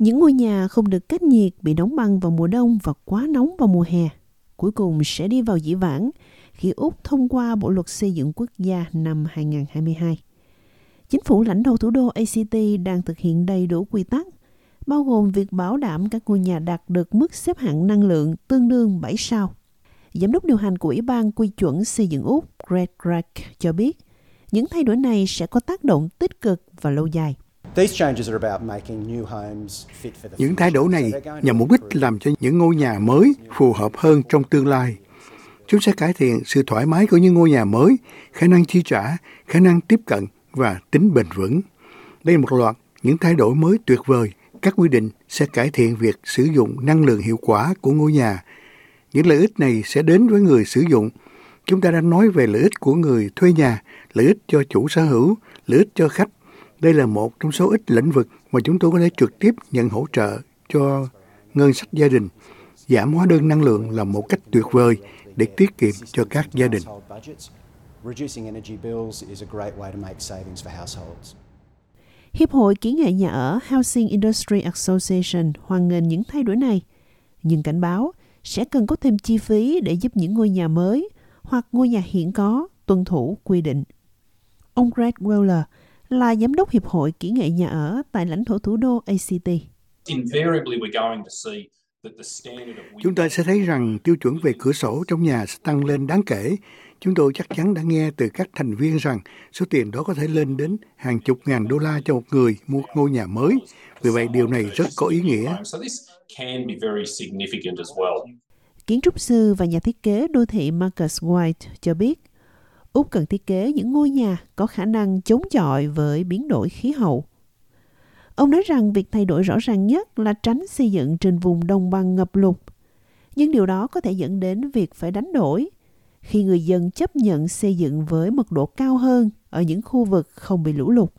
Những ngôi nhà không được cách nhiệt bị đóng băng vào mùa đông và quá nóng vào mùa hè, cuối cùng sẽ đi vào dĩ vãng khi Úc thông qua Bộ luật xây dựng quốc gia năm 2022. Chính phủ lãnh đạo thủ đô ACT đang thực hiện đầy đủ quy tắc, bao gồm việc bảo đảm các ngôi nhà đạt được mức xếp hạng năng lượng tương đương 7 sao. Giám đốc điều hành của Ủy ban Quy chuẩn xây dựng Úc Greg Gregg cho biết, những thay đổi này sẽ có tác động tích cực và lâu dài. Những thay đổi này nhằm mục đích làm cho những ngôi nhà mới phù hợp hơn trong tương lai. Chúng sẽ cải thiện sự thoải mái của những ngôi nhà mới, khả năng chi trả, khả năng tiếp cận và tính bền vững. Đây là một loạt những thay đổi mới tuyệt vời. Các quy định sẽ cải thiện việc sử dụng năng lượng hiệu quả của ngôi nhà. Những lợi ích này sẽ đến với người sử dụng. Chúng ta đang nói về lợi ích của người thuê nhà, lợi ích cho chủ sở hữu, lợi ích cho khách. Đây là một trong số ít lĩnh vực mà chúng tôi có thể trực tiếp nhận hỗ trợ cho ngân sách gia đình. Giảm hóa đơn năng lượng là một cách tuyệt vời để tiết kiệm cho các gia đình. Hiệp hội Kỹ nghệ nhà ở Housing Industry Association hoan nghênh những thay đổi này, nhưng cảnh báo sẽ cần có thêm chi phí để giúp những ngôi nhà mới hoặc ngôi nhà hiện có tuân thủ quy định. Ông Greg Weller là giám đốc Hiệp hội Kỹ nghệ nhà ở tại lãnh thổ thủ đô ACT. Chúng ta sẽ thấy rằng tiêu chuẩn về cửa sổ trong nhà sẽ tăng lên đáng kể. Chúng tôi chắc chắn đã nghe từ các thành viên rằng số tiền đó có thể lên đến hàng chục ngàn đô la cho một người mua ngôi nhà mới. Vì vậy điều này rất có ý nghĩa. Kiến trúc sư và nhà thiết kế đô thị Marcus White cho biết, Úc cần thiết kế những ngôi nhà có khả năng chống chọi với biến đổi khí hậu. Ông nói rằng việc thay đổi rõ ràng nhất là tránh xây dựng trên vùng đồng bằng ngập lụt. Nhưng điều đó có thể dẫn đến việc phải đánh đổi khi người dân chấp nhận xây dựng với mật độ cao hơn ở những khu vực không bị lũ lụt.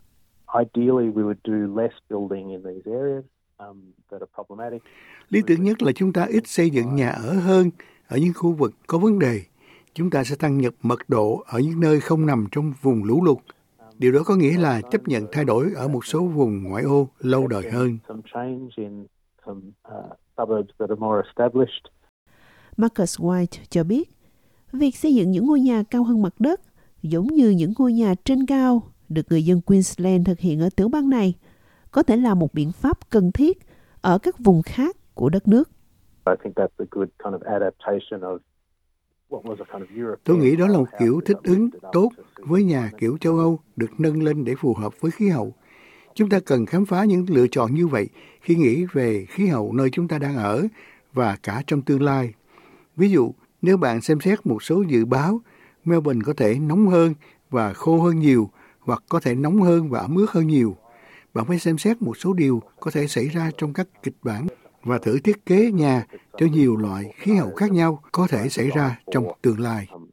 Lý tưởng nhất là chúng ta ít xây dựng nhà ở hơn ở những khu vực có vấn đề. Chúng ta sẽ tăng nhập mật độ ở những nơi không nằm trong vùng lũ lụt Điều đó có nghĩa là chấp nhận thay đổi ở một số vùng ngoại ô lâu đời hơn. Marcus White cho biết, việc xây dựng những ngôi nhà cao hơn mặt đất, giống như những ngôi nhà trên cao được người dân Queensland thực hiện ở tiểu bang này, có thể là một biện pháp cần thiết ở các vùng khác của đất nước. Tôi nghĩ đó là một kiểu thích ứng tốt với nhà kiểu châu Âu được nâng lên để phù hợp với khí hậu. Chúng ta cần khám phá những lựa chọn như vậy khi nghĩ về khí hậu nơi chúng ta đang ở và cả trong tương lai. Ví dụ, nếu bạn xem xét một số dự báo, Melbourne có thể nóng hơn và khô hơn nhiều, hoặc có thể nóng hơn và ẩm ướt hơn nhiều. Bạn phải xem xét một số điều có thể xảy ra trong các kịch bản và thử thiết kế nhà cho nhiều loại khí hậu khác nhau có thể xảy ra trong tương lai. Um,